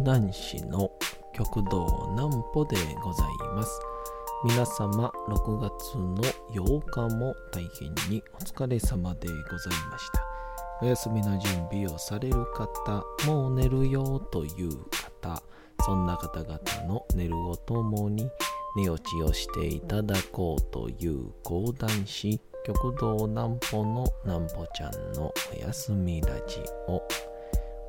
講談師の極道南歩でございます。皆様、6月の8日も大変にお疲れ様でございました。お休みの準備をされる方、もう寝るよという方、そんな方々の寝るをともに寝落ちをしていただこうという講談師、極道南歩の南歩ちゃんのお休みラジオ。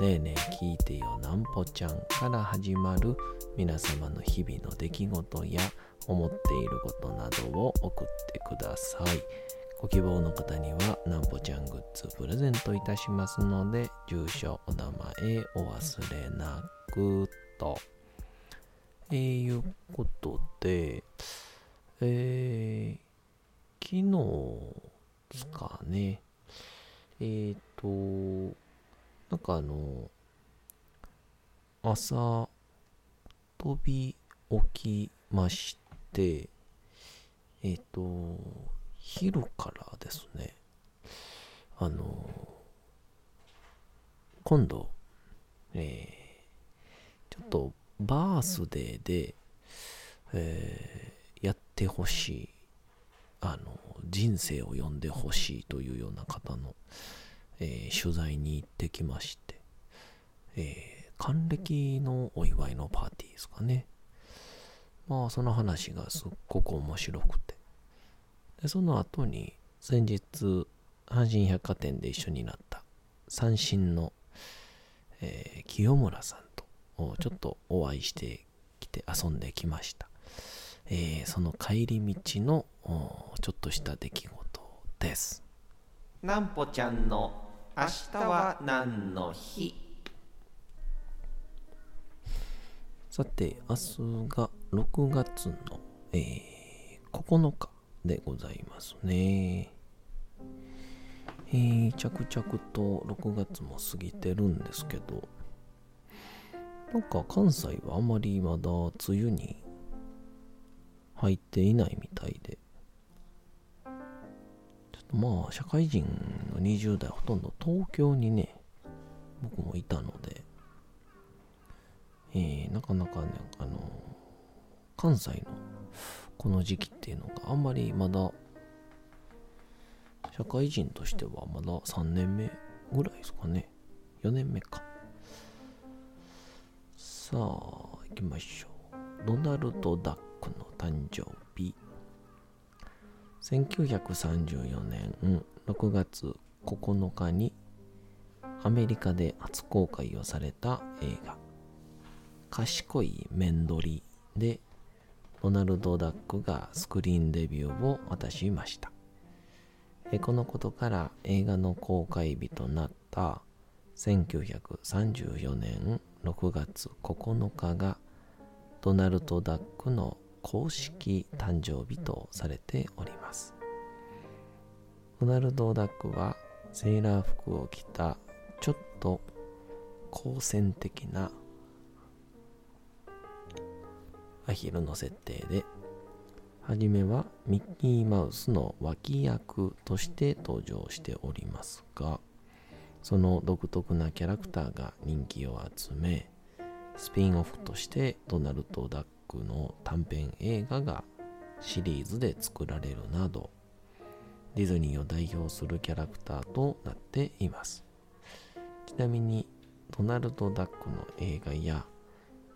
ねえねえ聞いてよなんぽちゃんから始まる皆様の日々の出来事や思っていることなどを送ってください。ご希望の方にはなんぽちゃんグッズプレゼントいたしますので、住所、お名前お忘れなくと。えー、いうことで、えー、昨日ですかね、えっ、ー、と、なんかあの、朝、飛び起きまして、えっ、と、昼からですね、あの、今度、えー、ちょっとバースデーで、えーやってほしい、あの、人生を読んでほしいというような方の、えー取材に行ってきまして、えー還暦のお祝いのパーティーですかね。まあ、その話がすっごく面白くて。で、その後に、先日、阪神百貨店で一緒になった、三振の、えー清村さんと、ちょっとお会いしてきて遊んできました。えーその帰り道の、ちょっとした出来事です。なんぽちゃんの明日は何の日？さて、明日が6月の、えー9日でございますね。えー着々と6月も過ぎてるんですけど、なんか関西はあまりまだ梅雨に入っていないみたいで、まあ、社会人の20代ほとんど東京にね、僕もいたので、えーなかなかね、あの関西のこの時期っていうのがあんまりまだ、社会人としてはまだ3年目ぐらいですかね。4年目か。さあ、行きましょう。ドナルド・ダックの誕生日。1934年6月9日にアメリカで初公開をされた映画。賢い面取りでドナルド・ダックがスクリーンデビューを果たしました。このことから映画の公開日となった1934年6月9日がドナルド・ダックの公式誕生日とされております。ドナルド・ダックはセーラー服を着たちょっと好戦的なアヒルの設定で、はじめはミッキーマウスの脇役として登場しておりますが、その独特なキャラクターが人気を集め、スピンオフとしてドナルド・ダックの短編映画がシリーズで作られるなど、ディズニーを代表するキャラクターとなっています。ちなみに、ドナルド・ダックの映画や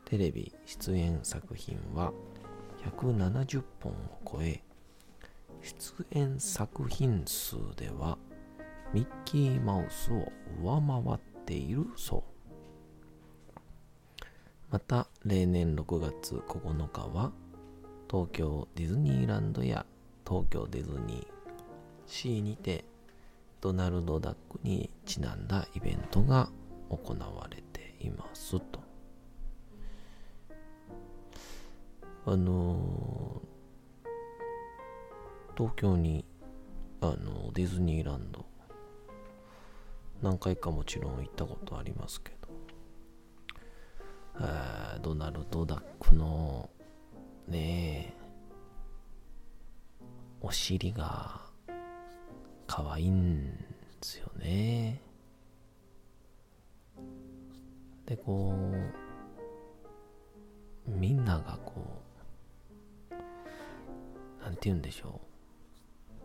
テレビ出演作品は170本を超え、出演作品数ではミッキーマウスを上回っているそう。また例年6月9日は東京ディズニーランドや東京ディズニーシーにてドナルド・ダックにちなんだイベントが行われていますと。あのー、東京にあのディズニーランド何回かもちろん行ったことありますけどドナルド・ダックのねえお尻が可愛いんですよね。でこうみんながこうなんて言うんでしょう。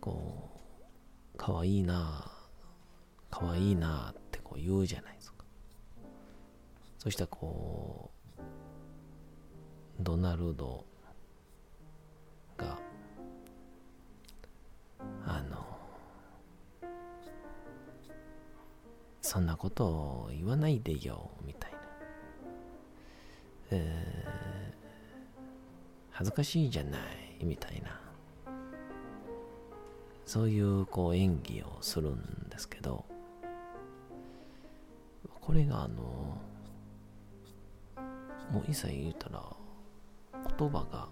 こう可愛いな可愛いなってこう言うじゃないですか。そしたこうドナルドがあのそんなことを言わないでよみたいな、えー、恥ずかしいじゃないみたいな。そういうこう演技をするんですけどこれがあのもういざ言うたら言葉が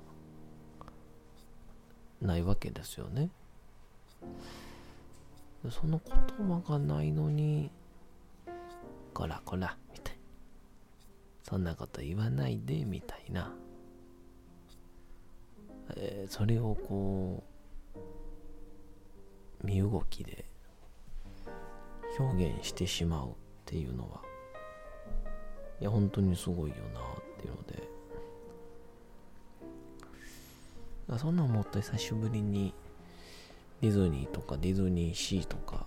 ないわけですよね。その言葉がないのにこらこらみたいな。そんなこと言わないでみたいな、えー、それをこう身動きで表現してしまうっていうのはいや本当にすごいよなっていうので。そんなんもっと久しぶりにディズニーとかディズニーシーとか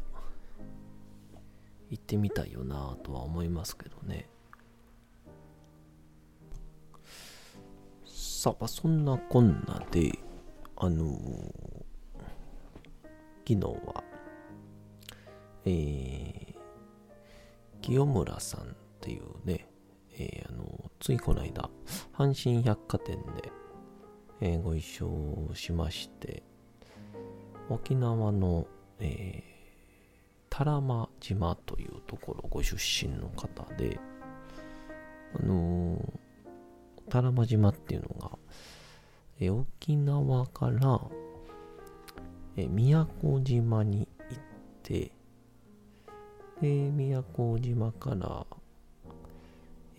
行ってみたいよなとは思いますけどね。さあそんなこんなであのー、昨日はえー、清村さんっていうね、ついこの間阪神百貨店で、えー、ご一緒しまして沖縄の、えー多良間島というところご出身の方で、あのー、多良間島っていうのが、え沖縄から、え宮古島に行って、で、宮古島から、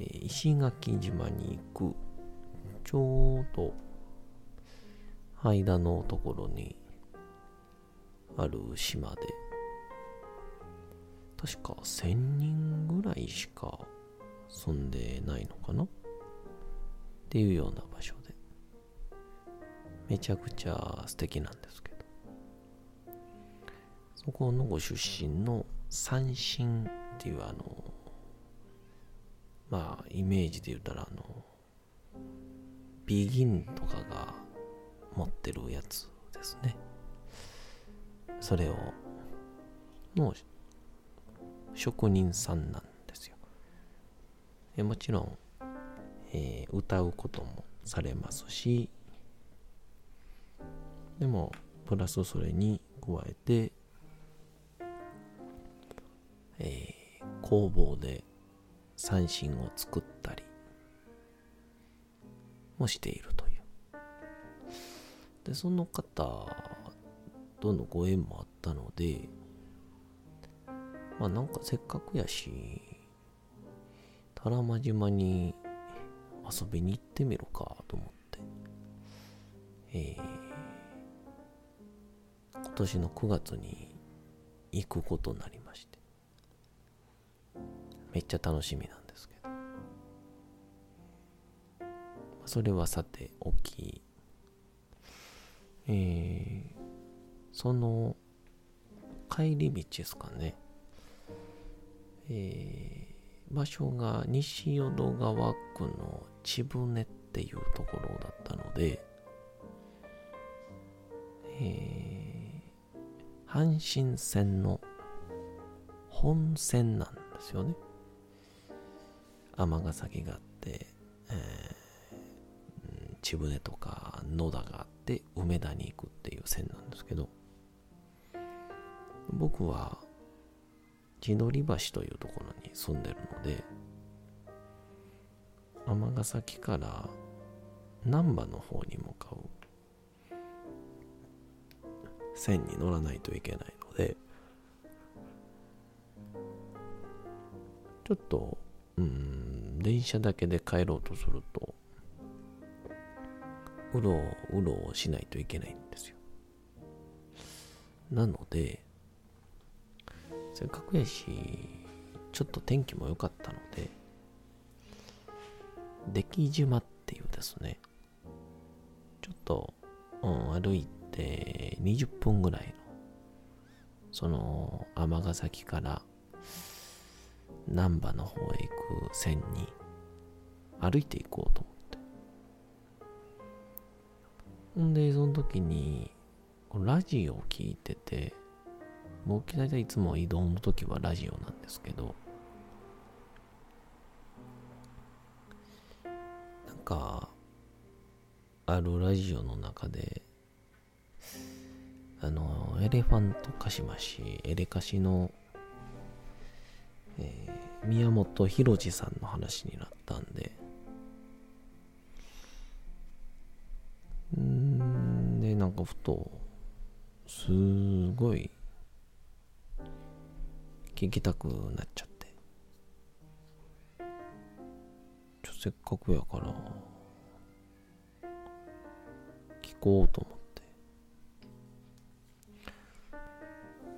え石垣島に行く、ちょうど、間のところにある島で、確か1000人ぐらいしか住んでないのかな？っていうような場所で。めちゃくちゃ素敵なんですけど。そこのご出身の三振っていうあのまあイメージで言ったらあのビギンとかが持ってるやつですねそれをの職人さんなんですよ。えもちろん、えー、歌うこともされますし、でも、プラスそれに加えて、えー、工房で三振を作ったりもしているという。で、その方とのご縁もあったので、まあなんかせっかくやし、多良間島に遊びに行ってみるかと思って、えー、今年の9月に行くことになりまして、めっちゃ楽しみなんですけど、それはさておき、えー、その帰り道ですかね。えー、場所が西淀川区の千船っていうところだったので、えー、阪神線の本線なんですよね。尼崎があって、えー、千船とか野田があって梅田に行くっていう線なんですけど僕は千鳥橋というところに住んでるので尼崎から難波の方に向かう線に乗らないといけないのでちょっとうん電車だけで帰ろうとするとうろうろしないといけないんですよ。なのでせっかくやしちょっと天気も良かったので出来島っていうですねちょっと、うん、歩いて20分ぐらいのその尼崎から難波の方へ行く線に歩いていこうと思って。ほんでその時にラジオを聞いてて僕大体いつも移動の時はラジオなんですけどなんかあるラジオの中であのエレファントカシマシエレカシの、えー、宮本浩次さんの話になったんでなんかふとすごい聞きたくなっちゃって。ちょせっかくやから聞こうと思って。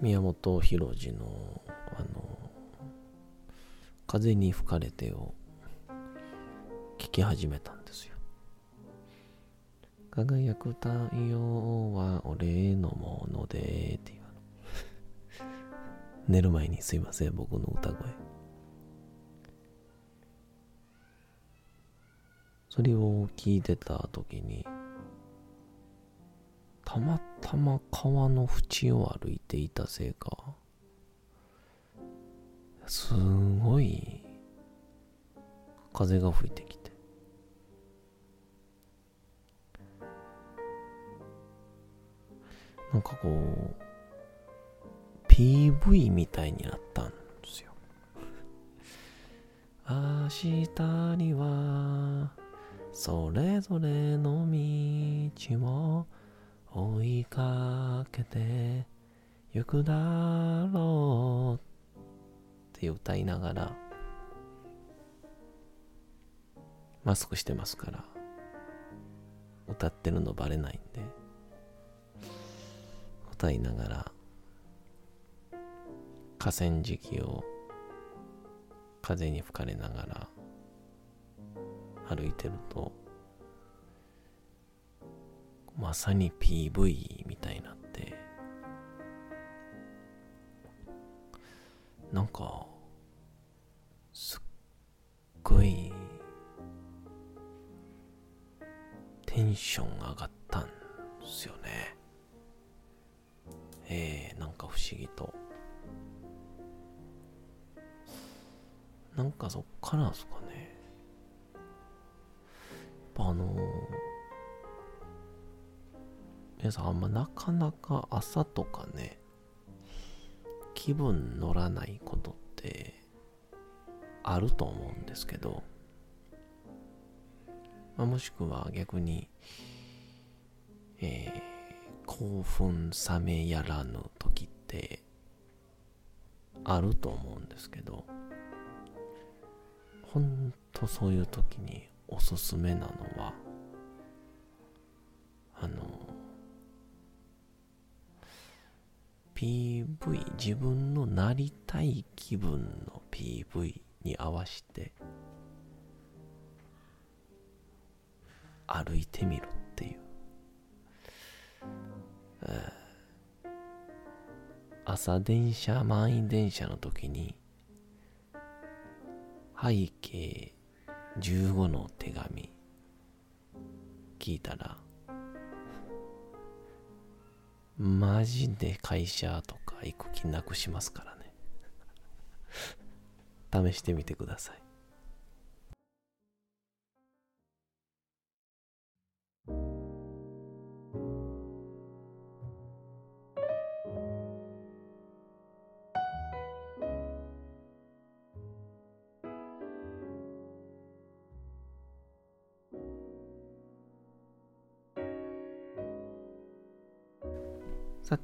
宮本浩次のあの「風に吹かれて」を聞き始めた輝く太陽は俺のものでっていう。寝る前にすいません僕の歌声。それを聞いてた時にたまたま川の縁を歩いていたせいかすごい風が吹いてきてなんかこう PV みたいになったんですよ。明日にはそれぞれの道を追いかけて行くだろうって歌いながらマスクしてますから歌ってるのバレないんで。歌いながら河川敷を風に吹かれながら歩いてるとまさに PV みたいになってなんかすっごいテンション上がったんすよね。えー、なんか不思議と。なんかそっからですかね。やっぱあのー皆さんあんまなかなか朝とかね気分乗らないことってあると思うんですけど、まあ、もしくは逆に、えー、興奮冷めやらぬ時ってあると思うんですけどほんとそういう時におすすめなのはあの PV 自分のなりたい気分の PV に合わせて歩いてみるっていう、朝電車満員電車の時に背景15の手紙聞いたらマジで会社とか行く気なくしますからね。試してみてください。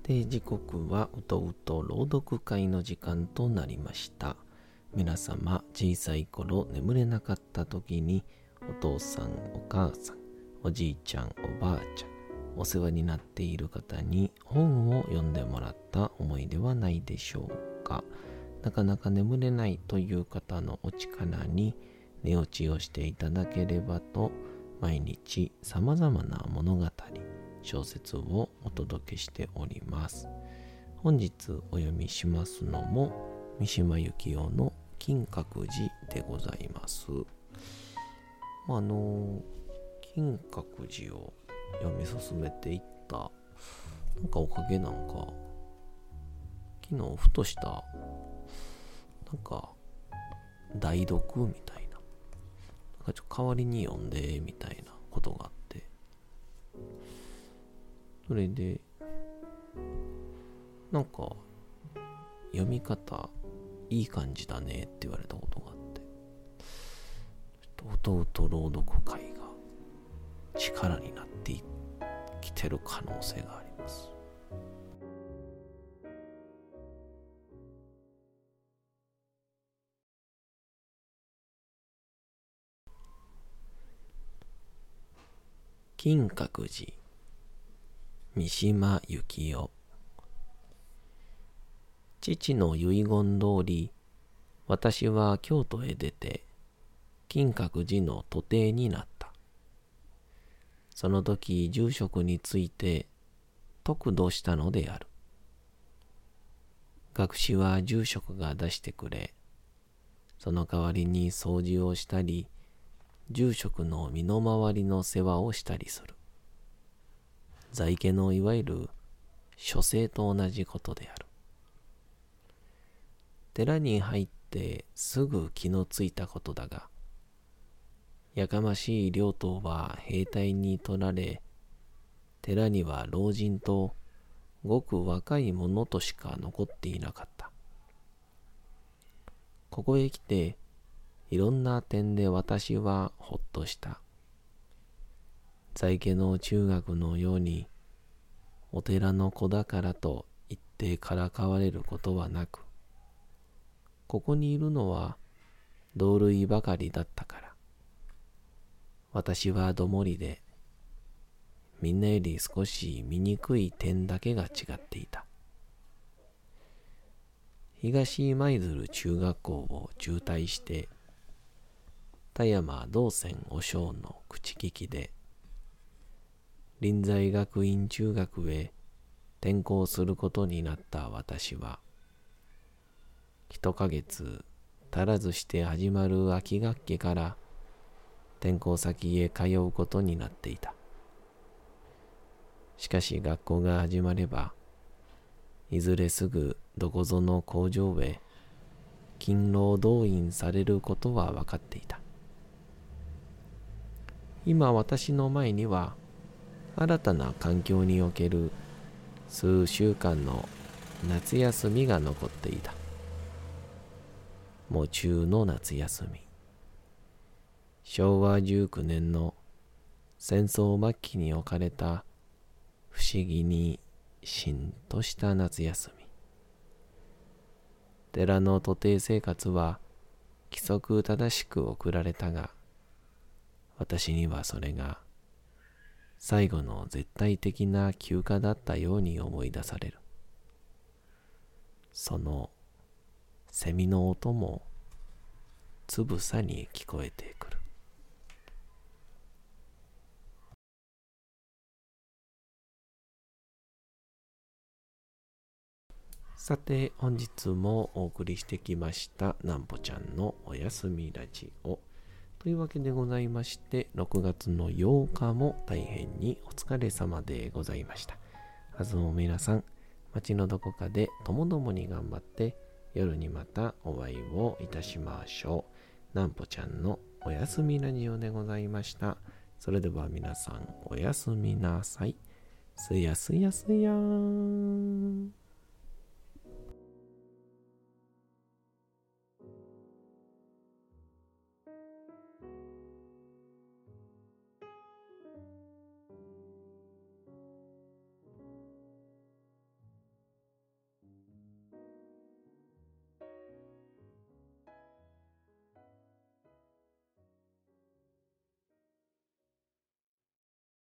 さて時刻はうとうと朗読会の時間となりました。皆様小さい頃眠れなかった時にお父さんお母さんおじいちゃんおばあちゃんお世話になっている方に本を読んでもらった思いではないでしょうか。なかなか眠れないという方のお力に寝落ちをしていただければと毎日様々な物語小説をお届けしております。本日お読みしますのも三島由紀夫の金閣寺でございます。まあ、あの金閣寺を読み進めていったなんかおかげなんか昨日ふとしたなんか代読みたいな。なんかちょっと代わりに読んでみたいなことがあってそれでなんか読み方いい感じだねって言われたことがあってちょっとうとうと朗読会が力になってきてる可能性があります。金閣寺三島由紀夫。父の遺言通り私は京都へ出て金閣寺の徒弟になった。その時住職について得度したのである。学士は住職が出してくれその代わりに掃除をしたり住職の身の回りの世話をしたりする。在家のいわゆる書生と同じことである。寺に入ってすぐ気のついたことだが、やかましい両党は兵隊に取られ、寺には老人とごく若い者としか残っていなかった。ここへ来て、いろんな点で私はほっとした。在家の中学のように、お寺の子だからと言ってからかわれることはなく、ここにいるのは同類ばかりだったから。私はどもりで、みんなより少し醜い点だけが違っていた。東舞鶴中学校を中退して田山道仙和尚の口利きで、臨済学院中学へ転校することになった私は、一ヶ月足らずして始まる秋学期から転校先へ通うことになっていた。しかし学校が始まれば、いずれすぐどこぞの工場へ勤労動員されることは分かっていた。今私の前には新たな環境における数週間の夏休みが残っていた。喪中の夏休み。昭和19年の戦争末期に置かれた不思議にしんとした夏休み。寺の徒弟生活は規則正しく送られたが、私にはそれが最後の絶対的な休暇だったように思い出される。そのセミの音もつぶさに聞こえてくる。さて本日もお送りしてきましたなんぽちゃんのおやすみラジオ。というわけでございまして、6月の8日も大変にお疲れ様でございました。はずも皆さん、街のどこかでともどもに頑張って、夜にまたお会いをいたしましょう。なんぽちゃんのおやすみラジオでございました。それでは皆さん、おやすみなさい。すやすやすやーん。